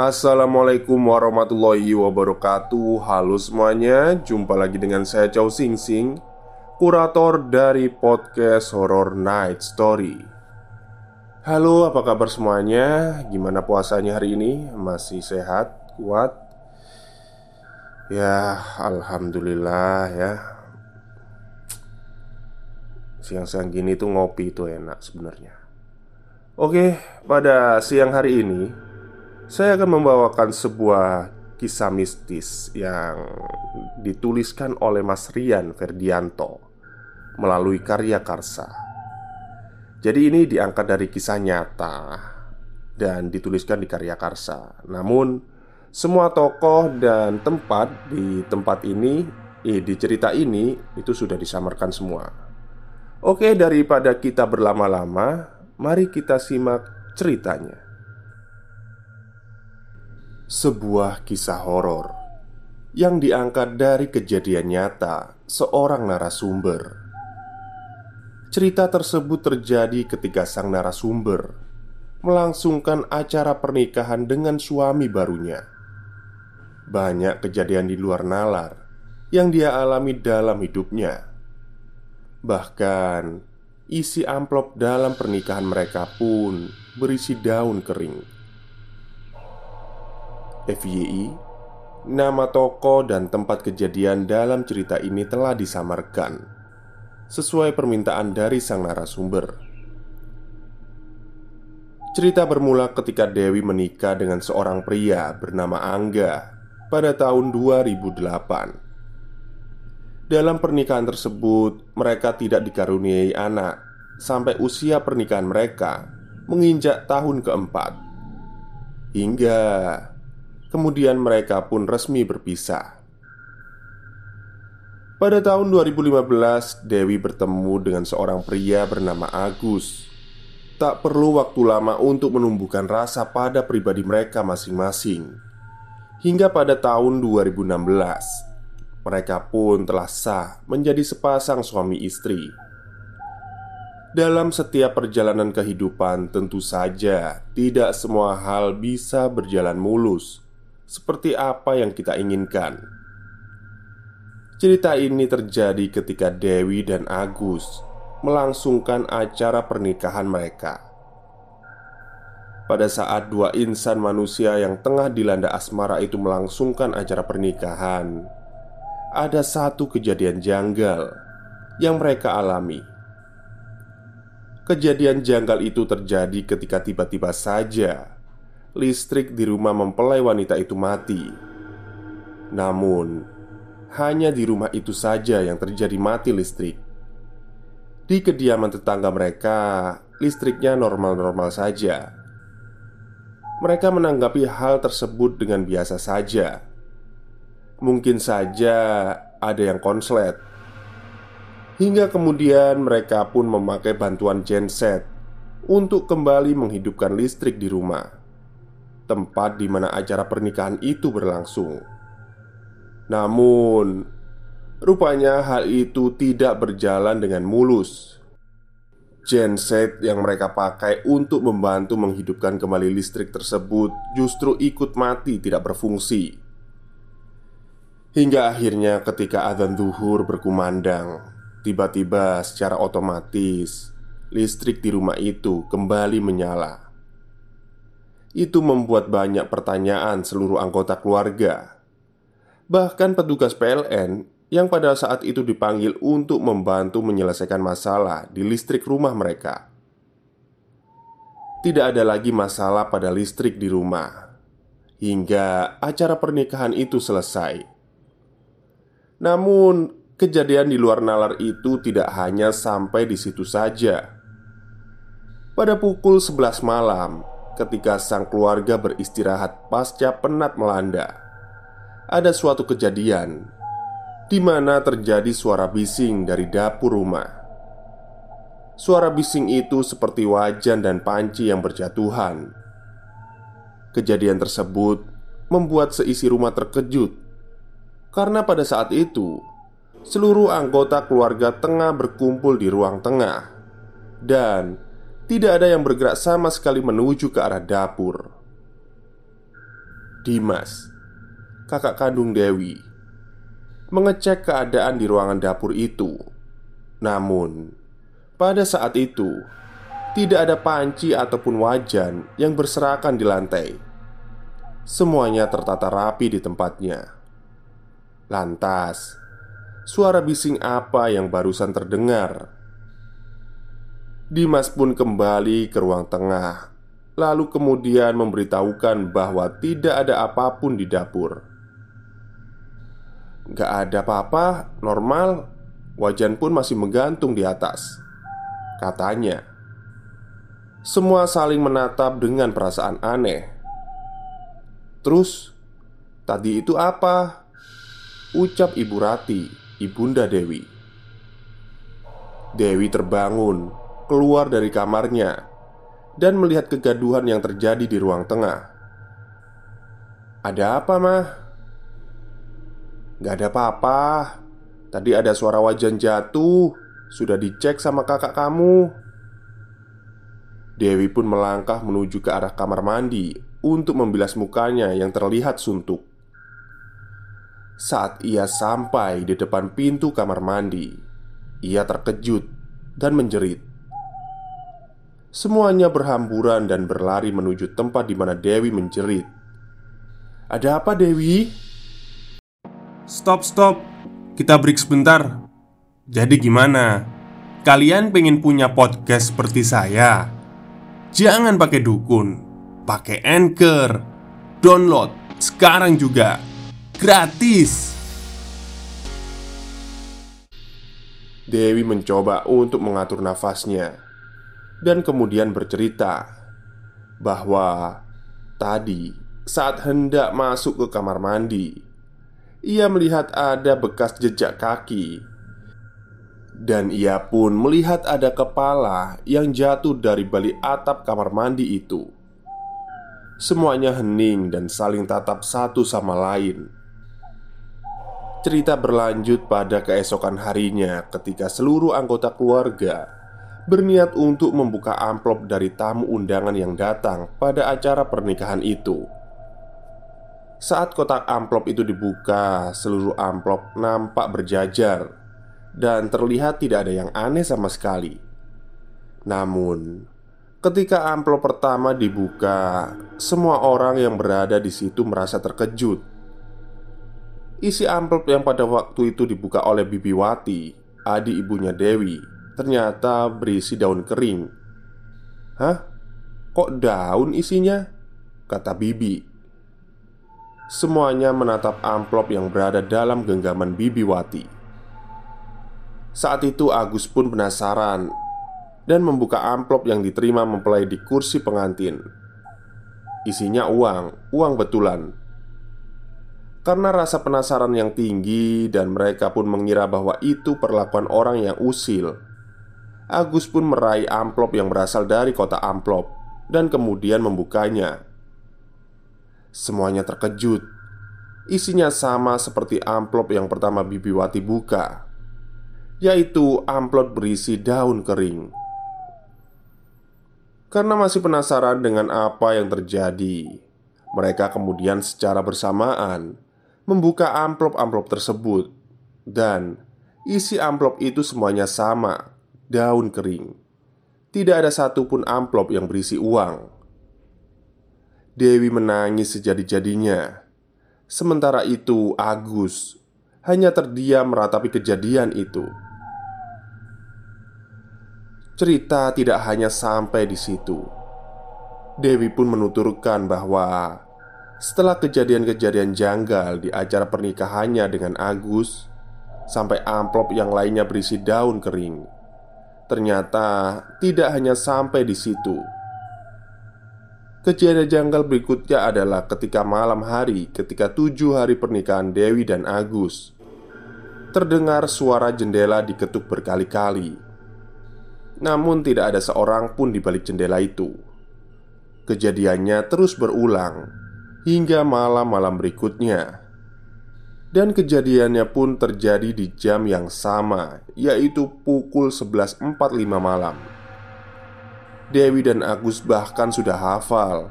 Assalamualaikum warahmatullahi wabarakatuh. Halo semuanya Jumpa lagi dengan saya Chow Sing Sing Kurator dari podcast Horror Night Story. Halo apa kabar semuanya? Gimana puasanya hari ini? Masih sehat, kuat? Ya Alhamdulillah ya. Siang-siang gini tuh ngopi itu enak sebenarnya. Oke pada siang hari ini saya akan membawakan sebuah kisah mistis yang dituliskan oleh Mas Rian Ferdianto melalui karya Karsa. Jadi ini diangkat dari kisah nyata dan dituliskan di karya Karsa. Namun semua tokoh dan tempat di tempat ini, eh, di cerita ini itu sudah disamarkan semua. Oke, daripada kita berlama-lama, mari kita simak ceritanya sebuah kisah horor yang diangkat dari kejadian nyata seorang narasumber. Cerita tersebut terjadi ketika sang narasumber melangsungkan acara pernikahan dengan suami barunya. Banyak kejadian di luar nalar yang dia alami dalam hidupnya. Bahkan isi amplop dalam pernikahan mereka pun berisi daun kering FYI Nama toko dan tempat kejadian dalam cerita ini telah disamarkan Sesuai permintaan dari sang narasumber. Cerita bermula ketika Dewi menikah dengan seorang pria bernama Angga pada tahun 2008 Dalam pernikahan tersebut, mereka tidak dikaruniai anak Sampai usia pernikahan mereka menginjak tahun keempat. Hingga Kemudian mereka pun resmi berpisah. Pada tahun 2015, Dewi bertemu dengan seorang pria bernama Agus. Tak perlu waktu lama untuk menumbuhkan rasa pada pribadi mereka masing-masing. Hingga pada tahun 2016, mereka pun telah sah menjadi sepasang suami istri. Dalam setiap perjalanan kehidupan, tentu saja tidak semua hal bisa berjalan mulus seperti apa yang kita inginkan. Cerita ini terjadi ketika Dewi dan Agus melangsungkan acara pernikahan mereka. Pada saat dua insan manusia yang tengah dilanda asmara itu melangsungkan acara pernikahan, ada satu kejadian janggal yang mereka alami. Kejadian janggal itu terjadi ketika tiba-tiba saja listrik di rumah mempelai wanita itu mati. Namun, hanya di rumah itu saja yang terjadi mati listrik. Di kediaman tetangga mereka, listriknya normal-normal saja. Mereka menanggapi hal tersebut dengan biasa saja. Mungkin saja ada yang konslet. Hingga kemudian mereka pun memakai bantuan genset untuk kembali menghidupkan listrik di rumah tempat di mana acara pernikahan itu berlangsung. Namun, rupanya hal itu tidak berjalan dengan mulus. Genset yang mereka pakai untuk membantu menghidupkan kembali listrik tersebut justru ikut mati tidak berfungsi. Hingga akhirnya ketika adzan zuhur berkumandang, tiba-tiba secara otomatis listrik di rumah itu kembali menyala. Itu membuat banyak pertanyaan seluruh anggota keluarga. Bahkan petugas PLN yang pada saat itu dipanggil untuk membantu menyelesaikan masalah di listrik rumah mereka. Tidak ada lagi masalah pada listrik di rumah hingga acara pernikahan itu selesai. Namun, kejadian di luar nalar itu tidak hanya sampai di situ saja. Pada pukul 11 malam, ketika sang keluarga beristirahat pasca penat melanda, ada suatu kejadian di mana terjadi suara bising dari dapur rumah. Suara bising itu seperti wajan dan panci yang berjatuhan. Kejadian tersebut membuat seisi rumah terkejut karena pada saat itu seluruh anggota keluarga tengah berkumpul di ruang tengah dan tidak ada yang bergerak sama sekali menuju ke arah dapur. Dimas, kakak kandung Dewi, mengecek keadaan di ruangan dapur itu. Namun, pada saat itu tidak ada panci ataupun wajan yang berserakan di lantai. Semuanya tertata rapi di tempatnya. Lantas, suara bising apa yang barusan terdengar Dimas pun kembali ke ruang tengah, lalu kemudian memberitahukan bahwa tidak ada apa pun di dapur. Gak ada apa-apa, normal. Wajan pun masih menggantung di atas, katanya. Semua saling menatap dengan perasaan aneh. Terus, tadi itu apa? Ucap Ibu Rati, Ibunda Dewi. Dewi terbangun keluar dari kamarnya dan melihat kegaduhan yang terjadi di ruang tengah. "Ada apa, mah?" "Gak ada apa-apa. Tadi ada suara wajan jatuh. Sudah dicek sama kakak kamu." Dewi pun melangkah menuju ke arah kamar mandi untuk membilas mukanya yang terlihat suntuk. Saat ia sampai di depan pintu kamar mandi, ia terkejut dan menjerit. Semuanya berhamburan dan berlari menuju tempat di mana Dewi menjerit. "Ada apa, Dewi?" Stop, stop. Kita break sebentar. Jadi gimana? Kalian pengen punya podcast seperti saya? Jangan pakai dukun, pakai Anchor. Download sekarang juga. Gratis. Dewi mencoba untuk mengatur nafasnya dan kemudian bercerita bahwa tadi saat hendak masuk ke kamar mandi, ia melihat ada bekas jejak kaki, dan ia pun melihat ada kepala yang jatuh dari balik atap kamar mandi itu. Semuanya hening dan saling tatap satu sama lain. Cerita berlanjut pada keesokan harinya, ketika seluruh anggota keluarga berniat untuk membuka amplop dari tamu undangan yang datang pada acara pernikahan itu. Saat kotak amplop itu dibuka, seluruh amplop nampak berjajar dan terlihat tidak ada yang aneh sama sekali. Namun, ketika amplop pertama dibuka, semua orang yang berada di situ merasa terkejut. Isi amplop yang pada waktu itu dibuka oleh Bibi Wati, adik ibunya Dewi, ternyata berisi daun kering. "Hah? Kok daun isinya?" kata Bibi. Semuanya menatap amplop yang berada dalam genggaman Bibi Wati. Saat itu Agus pun penasaran dan membuka amplop yang diterima mempelai di kursi pengantin. Isinya uang, uang betulan. Karena rasa penasaran yang tinggi dan mereka pun mengira bahwa itu perlakuan orang yang usil Agus pun meraih amplop yang berasal dari kotak amplop dan kemudian membukanya. Semuanya terkejut. Isinya sama seperti amplop yang pertama Bibi Wati buka, yaitu amplop berisi daun kering. Karena masih penasaran dengan apa yang terjadi, mereka kemudian secara bersamaan membuka amplop-amplop tersebut dan isi amplop itu semuanya sama, daun kering. Tidak ada satupun amplop yang berisi uang. Dewi menangis sejadi-jadinya. Sementara itu, Agus hanya terdiam meratapi kejadian itu. Cerita tidak hanya sampai di situ. Dewi pun menuturkan bahwa setelah kejadian-kejadian janggal di acara pernikahannya dengan Agus, sampai amplop yang lainnya berisi daun kering, ternyata tidak hanya sampai di situ. Kejadian janggal berikutnya adalah ketika malam hari, ketika tujuh hari pernikahan Dewi dan Agus, terdengar suara jendela diketuk berkali-kali. Namun tidak ada seorang pun di balik jendela itu Kejadiannya terus berulang Hingga malam-malam berikutnya Dan kejadiannya pun terjadi di jam yang sama Yaitu pukul 11.45 malam. Dewi dan Agus bahkan sudah hafal.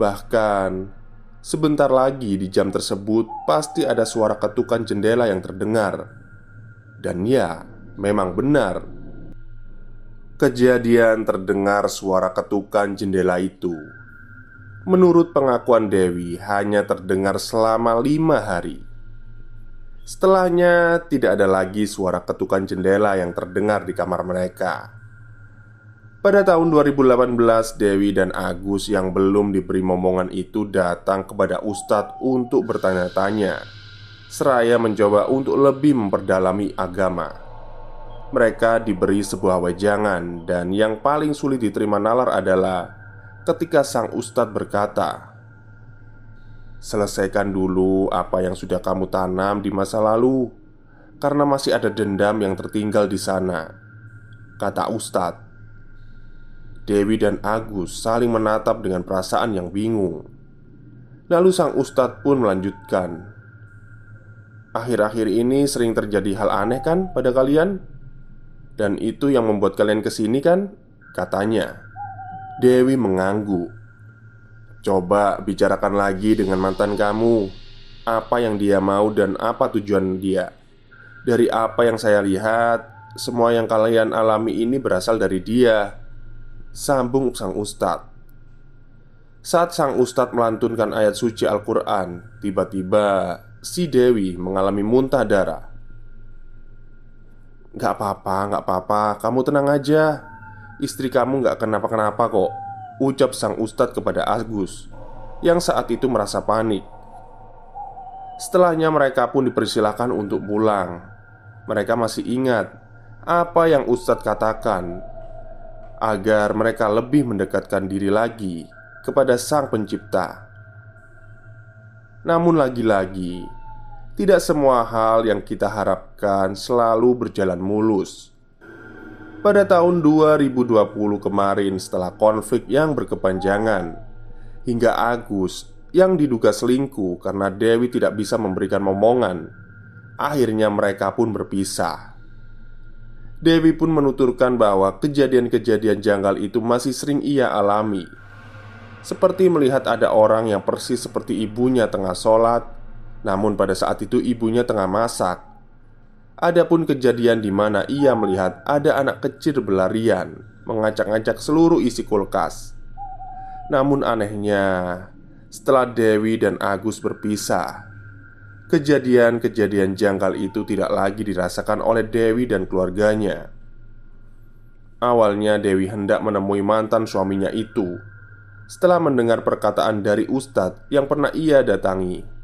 Bahkan Sebentar lagi di jam tersebut pasti ada suara ketukan jendela yang terdengar. Dan ya, memang benar. Kejadian terdengar suara ketukan jendela itu. Menurut pengakuan Dewi hanya terdengar selama lima hari Setelahnya tidak ada lagi suara ketukan jendela yang terdengar di kamar mereka. Pada tahun 2018 Dewi dan Agus yang belum diberi momongan itu datang kepada Ustadz untuk bertanya-tanya. Seraya mencoba untuk lebih memperdalami agama. Mereka diberi sebuah wejangan, dan yang paling sulit diterima nalar adalah ketika sang ustadz berkata, "Selesaikan dulu apa yang sudah kamu tanam di masa lalu, karena masih ada dendam yang tertinggal di sana," kata ustadz. Dewi dan Agus saling menatap dengan perasaan yang bingung. Lalu sang ustadz pun melanjutkan, "Akhir-akhir ini sering terjadi hal aneh, kan, pada kalian?" Dan itu yang membuat kalian ke sini kan? Katanya Dewi mengangguk Coba bicarakan lagi dengan mantan kamu. Apa yang dia mau dan apa tujuan dia. Dari apa yang saya lihat Semua yang kalian alami ini berasal dari dia. Sambung sang ustadz Saat sang ustadz melantunkan ayat suci Al-Quran Tiba-tiba si Dewi mengalami muntah darah. Gak apa-apa, gak apa-apa, kamu tenang aja. Istri kamu gak kenapa-kenapa kok Ucap sang ustadz kepada Agus Yang saat itu merasa panik. Setelahnya mereka pun dipersilahkan untuk pulang. Mereka masih ingat Apa yang ustadz katakan Agar mereka lebih mendekatkan diri lagi Kepada sang pencipta. Namun lagi-lagi tidak semua hal yang kita harapkan selalu berjalan mulus. Pada tahun 2020 kemarin, setelah konflik yang berkepanjangan, hingga Agus yang diduga selingkuh karena Dewi tidak bisa memberikan momongan, akhirnya mereka pun berpisah. Dewi pun menuturkan bahwa kejadian-kejadian janggal itu masih sering ia alami, seperti melihat ada orang yang persis seperti ibunya tengah sholat namun pada saat itu ibunya tengah masak Adapun kejadian di mana ia melihat ada anak kecil berlarian Mengacak-ngacak seluruh isi kulkas. Namun anehnya Setelah Dewi dan Agus berpisah Kejadian-kejadian janggal itu tidak lagi dirasakan oleh Dewi dan keluarganya. Awalnya Dewi hendak menemui mantan suaminya itu. Setelah mendengar perkataan dari Ustadz yang pernah ia datangi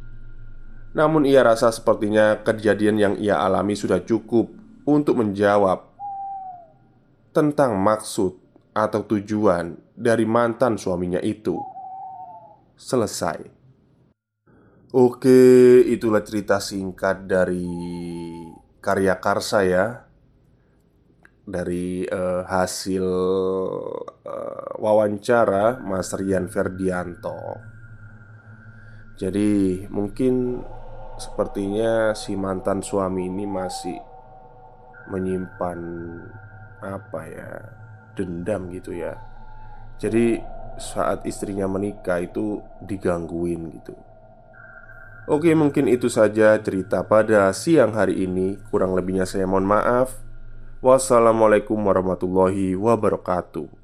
namun ia rasa sepertinya kejadian yang ia alami sudah cukup untuk menjawab tentang maksud atau tujuan dari mantan suaminya itu. Selesai. Oke, itulah cerita singkat dari karya Karsa ya. Dari uh, hasil uh, wawancara Mas Rian Ferdianto. Jadi, mungkin Sepertinya si mantan suami ini masih menyimpan apa ya dendam gitu ya. Jadi saat istrinya menikah itu digangguin gitu. Oke, mungkin itu saja cerita pada siang hari ini. Kurang lebihnya saya mohon maaf. Wassalamualaikum warahmatullahi wabarakatuh.